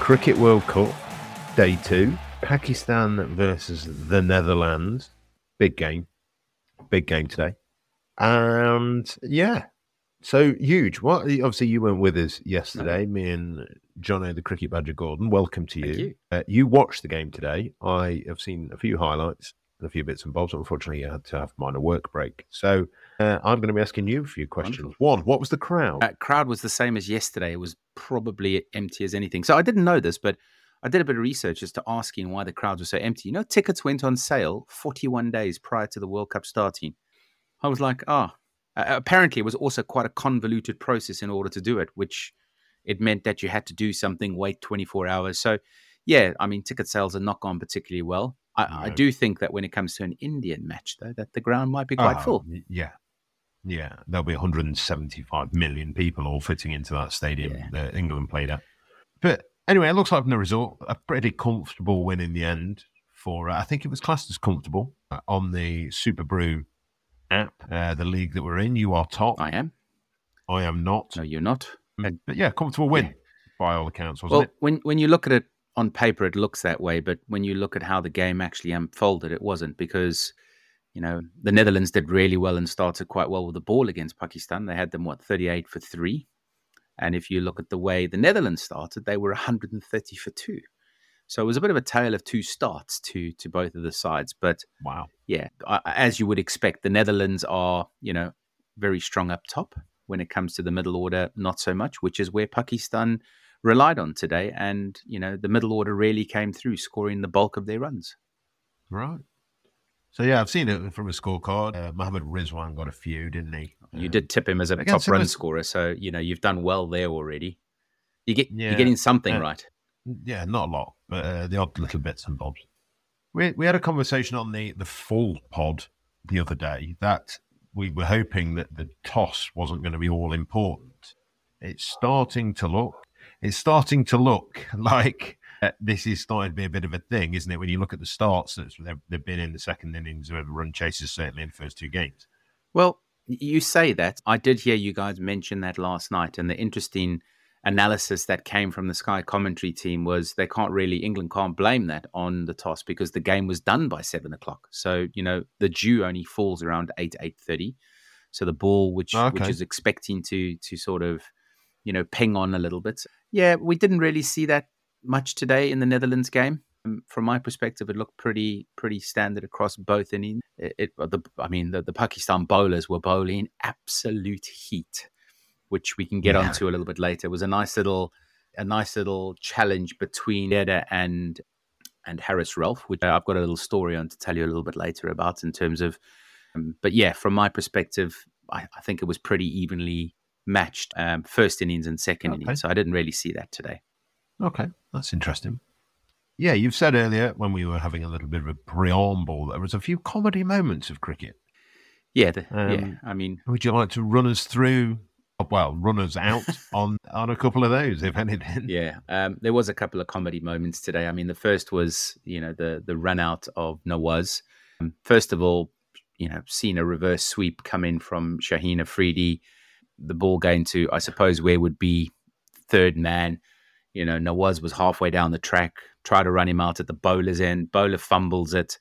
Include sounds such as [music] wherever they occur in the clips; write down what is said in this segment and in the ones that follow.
Cricket World Cup, day two. Pakistan versus the Netherlands. Big game. Big game today. And yeah, so huge. What obviously you weren't with us yesterday. Me and Jono, the cricket badger Gordon. Welcome to you. you. Uh, you watched the game today. I have seen a few highlights and a few bits and bobs. Unfortunately, I had to have mine a work break. So uh, I'm going to be asking you a few questions. One, what was the crowd? Uh, crowd was the same as yesterday. It was probably empty as anything. So I didn't know this, but I did a bit of research as to asking why the crowds were so empty. You know, tickets went on sale 41 days prior to the World Cup starting. I was like, ah. Uh, apparently, it was also quite a convoluted process in order to do it, which it meant that you had to do something, wait 24 hours. So, yeah, I mean, ticket sales are not gone particularly well. I, I do think that when it comes to an Indian match, though, that the ground might be quite Oh, full. Yeah. Yeah. There'll be 175 million people all fitting into that stadium Yeah. that England played at. But anyway, it looks like from the result, a pretty comfortable win in the end for, uh, I think it was classed as comfortable uh, on the Superbru app, uh, the league that we're in. You are top. I am. I am not. No, you're not. But yeah, comfortable win Yeah. by all accounts, wasn't Well, it? when when you look at it on paper, it looks that way, but when you look at how the game actually unfolded, it wasn't because you know the Netherlands did really well and started quite well with the ball against Pakistan. They had them what thirty eight for three, and if you look at the way the Netherlands started, they were one hundred and thirty for two. So it was a bit of a tale of two starts to to both of the sides, but Wow. yeah, as you would expect, the Netherlands are, you know, very strong up top. When it comes to the middle order, not so much, which is where Pakistan relied on today. And, you know, the middle order really came through, scoring the bulk of their runs. Right. So yeah, I've seen it from a scorecard. Uh, Mohammed Rizwan got a few, didn't he? You Uh, did tip him as a top run him as- scorer, so you know you've done well there already. You get Yeah, you're getting something uh, right. Yeah, not a lot, but uh, the odd little bits and bobs. We we had a conversation on the the full pod the other day that we were hoping that the toss wasn't going to be all important. It's starting to look. It's starting to look [laughs] like uh, this is starting to be a bit of a thing, isn't it? When you look at the starts that they've, been in the second innings of run chases, certainly in the first two games. Well, you say that. I did hear you guys mention that last night, and the interesting analysis that came from the Sky commentary team was they can't really England can't blame that on the toss because the game was done by seven o'clock. So you know the dew only falls around eight eight thirty. So the ball, which which is expecting to to sort of you know ping on a little bit. Yeah, we didn't really see that much today in the Netherlands game. Um, From my perspective, it looked pretty pretty standard across both innings. It, it the, I mean, the, the Pakistan bowlers were bowling absolute heat, which we can get Yeah. onto a little bit later. It was a nice little a nice little challenge between Eder and and Haris Rauf, which I've got a little story on to tell you a little bit later about in terms of. Um, but yeah, from my perspective, I, I think it was pretty evenly matched um, first innings and second Okay. innings. So I didn't really see that today. Okay, that's interesting. Yeah, you've said earlier when we were having a little bit of a preamble, there was a few comedy moments of cricket. Yeah, the, yeah. Um, I mean, Would you like to run us through? Well, run us out [laughs] on on a couple of those, if anything. Yeah, um, there was a couple of comedy moments today. I mean, the first was you know the the run out of Nawaz. Um, first of all, you know, seeing a reverse sweep come in from Shaheen Afridi, the ball going to I suppose where would be third man. You know, Nawaz was halfway down the track, try to run him out at the bowler's end. Bowler fumbles it.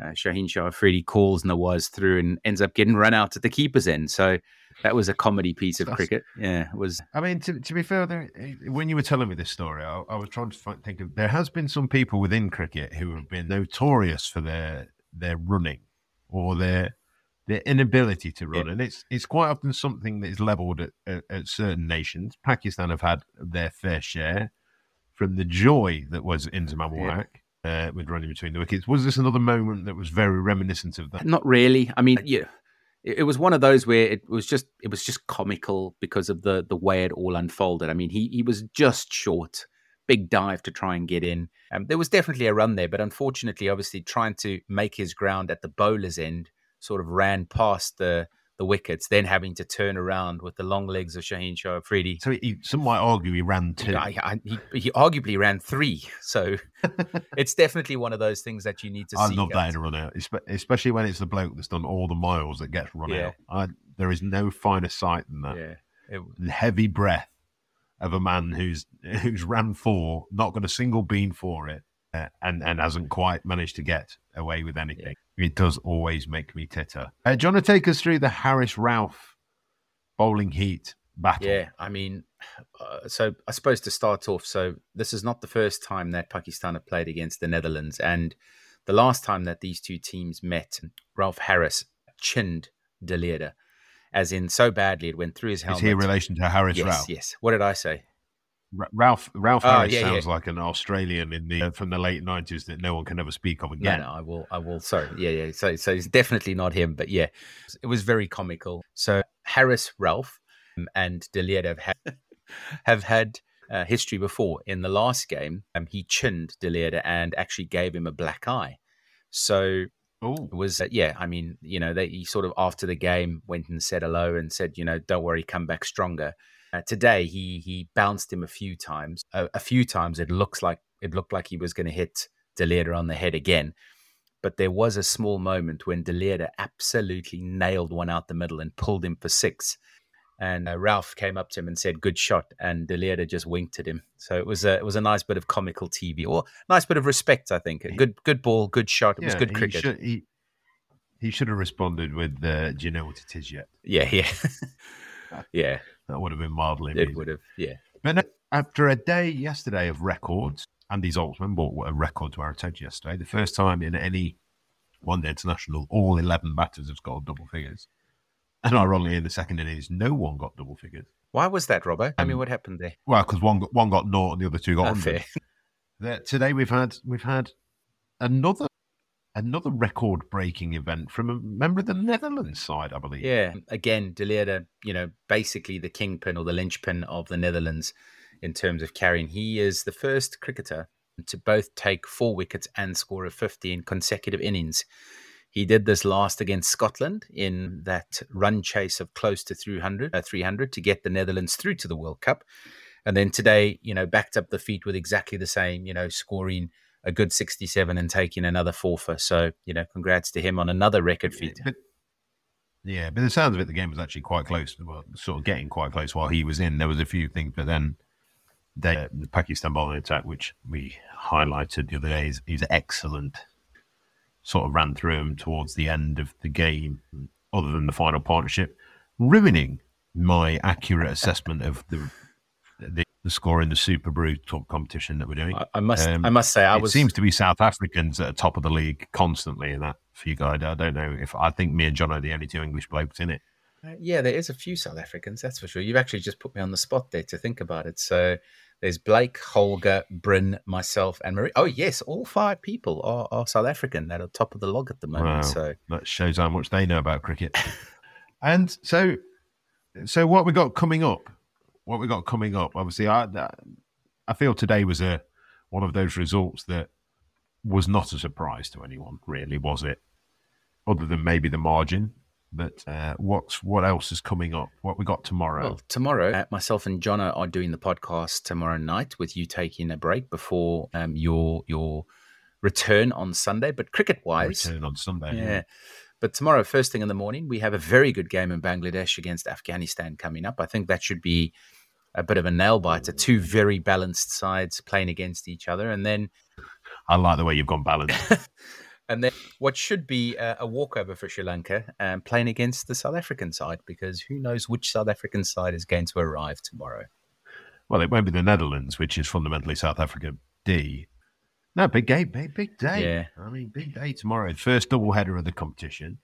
Uh, Shaheen Shah Afridi calls Nawaz through and ends up getting run out at the keeper's end. So that was a comedy piece of That's- cricket. Yeah, it was I mean, to, to be fair, there, when you were telling me this story, I, I was trying to find, think of there has been some people within cricket who have been notorious for their their running or their their inability to run, Yeah. and it's it's quite often something that is levelled at, at, at certain nations. Pakistan have had their fair share from the joy that was Inzamam Yeah. Uh, with running between the wickets. Was this another moment that was very reminiscent of that? Not really. I mean, yeah, it, it was one of those where it was just it was just comical because of the the way it all unfolded. I mean, he he was just short, big dive to try and get in. Um, there was definitely a run there, but unfortunately, obviously, trying to make his ground at the bowler's end, sort of ran past the the wickets, then having to turn around with the long legs of Shaheen Shah Afridi. So he, some might argue he ran two. I, I, he, he arguably ran three, so [laughs] it's definitely one of those things that you need to. I love that in a run out, especially when it's the bloke that's done all the miles that gets run Yeah. out. I, there is no finer sight than that. Yeah, it, The heavy breath of a man who's who's ran four, not got a single bean for it, uh, and and hasn't quite managed to get away with anything. It does always make me titter. Uh, do you want to take us through the Haris Rauf bowling heat battle? Yeah, I mean, uh, so I suppose to start off, so this is not the first time that Pakistan have played against the Netherlands, and the last time that these two teams met, Ralph Harris chinned De Leede, as in so badly it went through his helmet. Is he in relation to Harris yes, Ralph? yes. What did I say? Ra- Ralph Ralph Oh, Harris yeah, sounds yeah. like an Australian in the uh, from the late nineties that no one can ever speak of again. No, no, I will. I will. Sorry. Yeah, yeah. So, so it's definitely not him, but yeah, it was very comical. So Harris, Ralph, um, and De Leede have had, [laughs] have had uh, history before. In the last game, um, he chinned De Leede and actually gave him a black eye. So Oh, it was uh, yeah. I mean, you know, they he sort of after the game went and said hello and said, you know, don't worry, come back stronger. Uh, today he he bounced him a few times. Uh, a few times it looks like it looked like he was going to hit De Leede on the head again. But there was a small moment when De Leede absolutely nailed one out the middle and pulled him for six. And uh, Rauf came up to him and said, "Good shot," and De Leede just winked at him. So it was a it was a nice bit of comical TV or nice bit of respect, I think. A good good ball, good shot. It was good he cricket. Should, he, he should have responded with, uh, "Do you know what it is yet?" Yeah, yeah, [laughs] [laughs] yeah. That would have been mildly It would have. Yeah, But after a day yesterday of records, Andy Zaltzman brought a record to our attention yesterday. The first time in any one day international, all 11 batters have scored double figures. And ironically, in the second innings, no one got double figures. why was that, Robbo? I mean, Um, what happened there? Well, because one got, one got naught and the other two got Oh, 100. That- Today we've had we've had another another record breaking event from a member of the Netherlands side, I believe. Yeah, again, De Leede, you know, basically the kingpin or the linchpin of the Netherlands in terms of carrying. He is the first cricketer to both take four wickets and score a 50 in consecutive innings. He did this last against Scotland in that run chase of close to 300, uh, 300 to get the Netherlands through to the World Cup. And then today, you know, backed up the feat with exactly the same, you know, scoring a good 67 and taking another forfer. So, you know, congrats to him on another record feat. But, yeah, but the sounds of it, the game was actually quite close. Well, sort of getting quite close while he was in. There was a few things, but then they, the Pakistan bowling attack, which we highlighted the other day, is, is excellent. Sort of ran through him towards the end of the game, other than the final partnership, ruining my accurate assessment of the the, the score in the Superbru Talk competition that we're doing. I, I must, Um, I must say, I was. it was. seems to be South Africans at the top of the league constantly in that for you guys. I don't know if I think me and John are the only two English blokes in it. Uh, yeah, there is a few South Africans, that's for sure. You've actually just put me on the spot there to think about it. So there's Blake, Holger, Bryn, myself, and Marie. Oh, yes, all five people are, are South African that are top of the log at the moment. Wow. So That shows how much they know about cricket. [laughs] and so So what we got coming up? What we got coming up? Obviously, I I feel today was a one of those results that was not a surprise to anyone, really, was it? Other than maybe the margin. But uh, what's what else is coming up? What we got tomorrow? Well, tomorrow, uh, myself and Jono are doing the podcast tomorrow night with you taking a break before um, your your return on Sunday. But cricket wise, return on Sunday. yeah. yeah. But tomorrow, first thing in the morning, we have a very good game in Bangladesh against Afghanistan coming up. I think that should be a bit of a nail biter. Two very balanced sides playing against each other, and then I like the way you've gone balanced. [laughs] and then what should be a, a walkover for Sri Lanka, um, playing against the South African side, because who knows which South African side is going to arrive tomorrow. well, it won't be the Netherlands, which is fundamentally South Africa D. No, big day, big, big day. Yeah. I mean, big day tomorrow. First double header of the competition.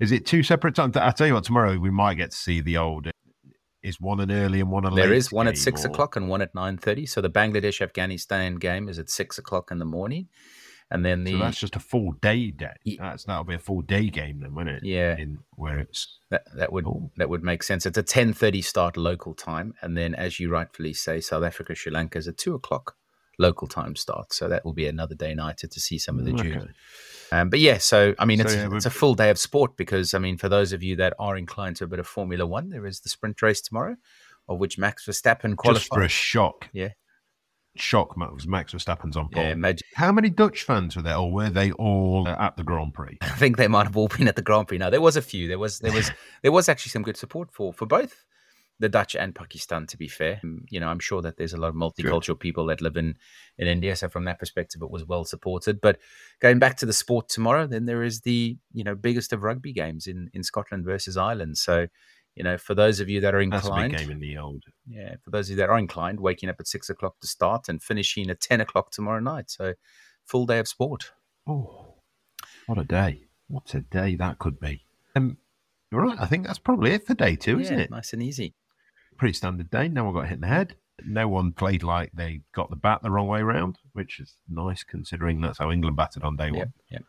Is it two separate times? I tell you what, tomorrow we might get to see the old. Is one an early and one a late? There is one at six or- o'clock and one at nine thirty. So the Bangladesh Afghanistan game is at six o'clock in the morning, and then the So that's just a full day day. Ye- That's that'll be a full day game then, won't it? Yeah. In where it's That, that would Oh. that would make sense. It's a ten thirty start local time, and then as you rightfully say, South Africa Sri Lanka is a two o'clock local time start. So that will be another day nighter to see some of the Okay. Jews. Um, but yeah, so I mean, So, it's yeah, it's a full day of sport because I mean, for those of you that are inclined to a bit of Formula One, there is the sprint race tomorrow, of which Max Verstappen just for a shock. Yeah. Shock Max Max Verstappen's on pole. Yeah, imagine. How many Dutch fans were there, or were they all uh, at the Grand Prix? [laughs] I think they might have all been at the Grand Prix. No, there was a few. There was there was [laughs] there was actually some good support for for both the Dutch and Pakistan. To be fair, Um, you know, I'm sure that there's a lot of multicultural people that live in in India. So from that perspective, it was well supported. But going back to the sport tomorrow, then there is the you know biggest of rugby games in in Scotland versus Ireland. So. You know, for those of you that are That's a inclined, big game in the old. yeah, for those of you that are inclined, waking up at six o'clock to start and finishing at ten o'clock tomorrow night. So, full day of sport. Oh, what a day! What a day that could be. Um, right. I think that's probably it for day two, isn't it? Nice and easy. Pretty standard day. No one got hit in the head. No one played like they got the bat the wrong way round, which is nice considering that's how England batted on day one. yep.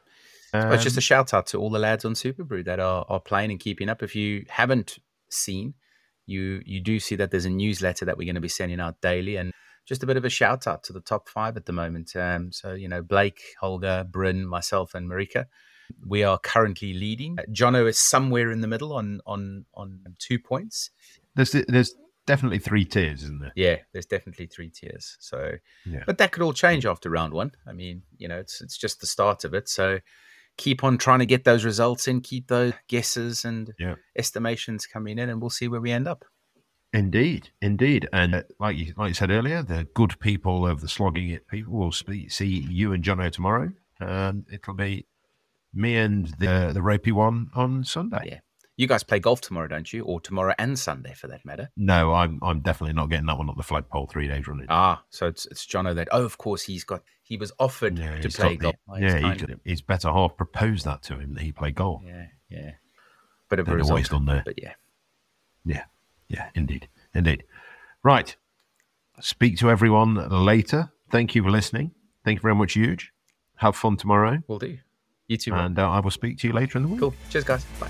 But it's just Um, a shout out to all the lads on Superbru that are, are playing and keeping up. If you haven't seen, you you do see that there's a newsletter that we're going to be sending out daily, and just a bit of a shout out to the top five at the moment. Um, so you know, Blake, Holger, Bryn, myself, and Marika. We are currently leading. Jono is somewhere in the middle on on on two points. There's there's definitely three tiers, isn't there? Yeah, there's definitely three tiers. So, Yeah. but that could all change after round one. I mean, you know, it's it's just the start of it. So, keep on trying to get those results in, keep those guesses and Yeah. estimations coming in, and we'll see where we end up. Indeed, indeed, and uh, like you like you said earlier, the good people of the slogging it people will spe- see you and Jono tomorrow, and it'll be me and the the ropey one on Sunday. Yeah. You guys play golf tomorrow, don't you? Or tomorrow and Sunday, for that matter. No, I'm I'm definitely not getting that one up the flagpole three days running. Ah, so it's it's Jono that. Oh, of course, he's got. He was offered Yeah, to play golf. the- Oh, yeah, he, his better half proposed that to him that he play golf. yeah, yeah. Bit of a Don't know what he's result, done there. but yeah. Yeah, yeah, indeed, indeed. Right, speak to everyone later. Thank you for listening. Thank you very much, Eug. Have fun tomorrow, We'll do. You too. And uh, I will speak to you later in the week. Cool. Cheers, guys. Bye.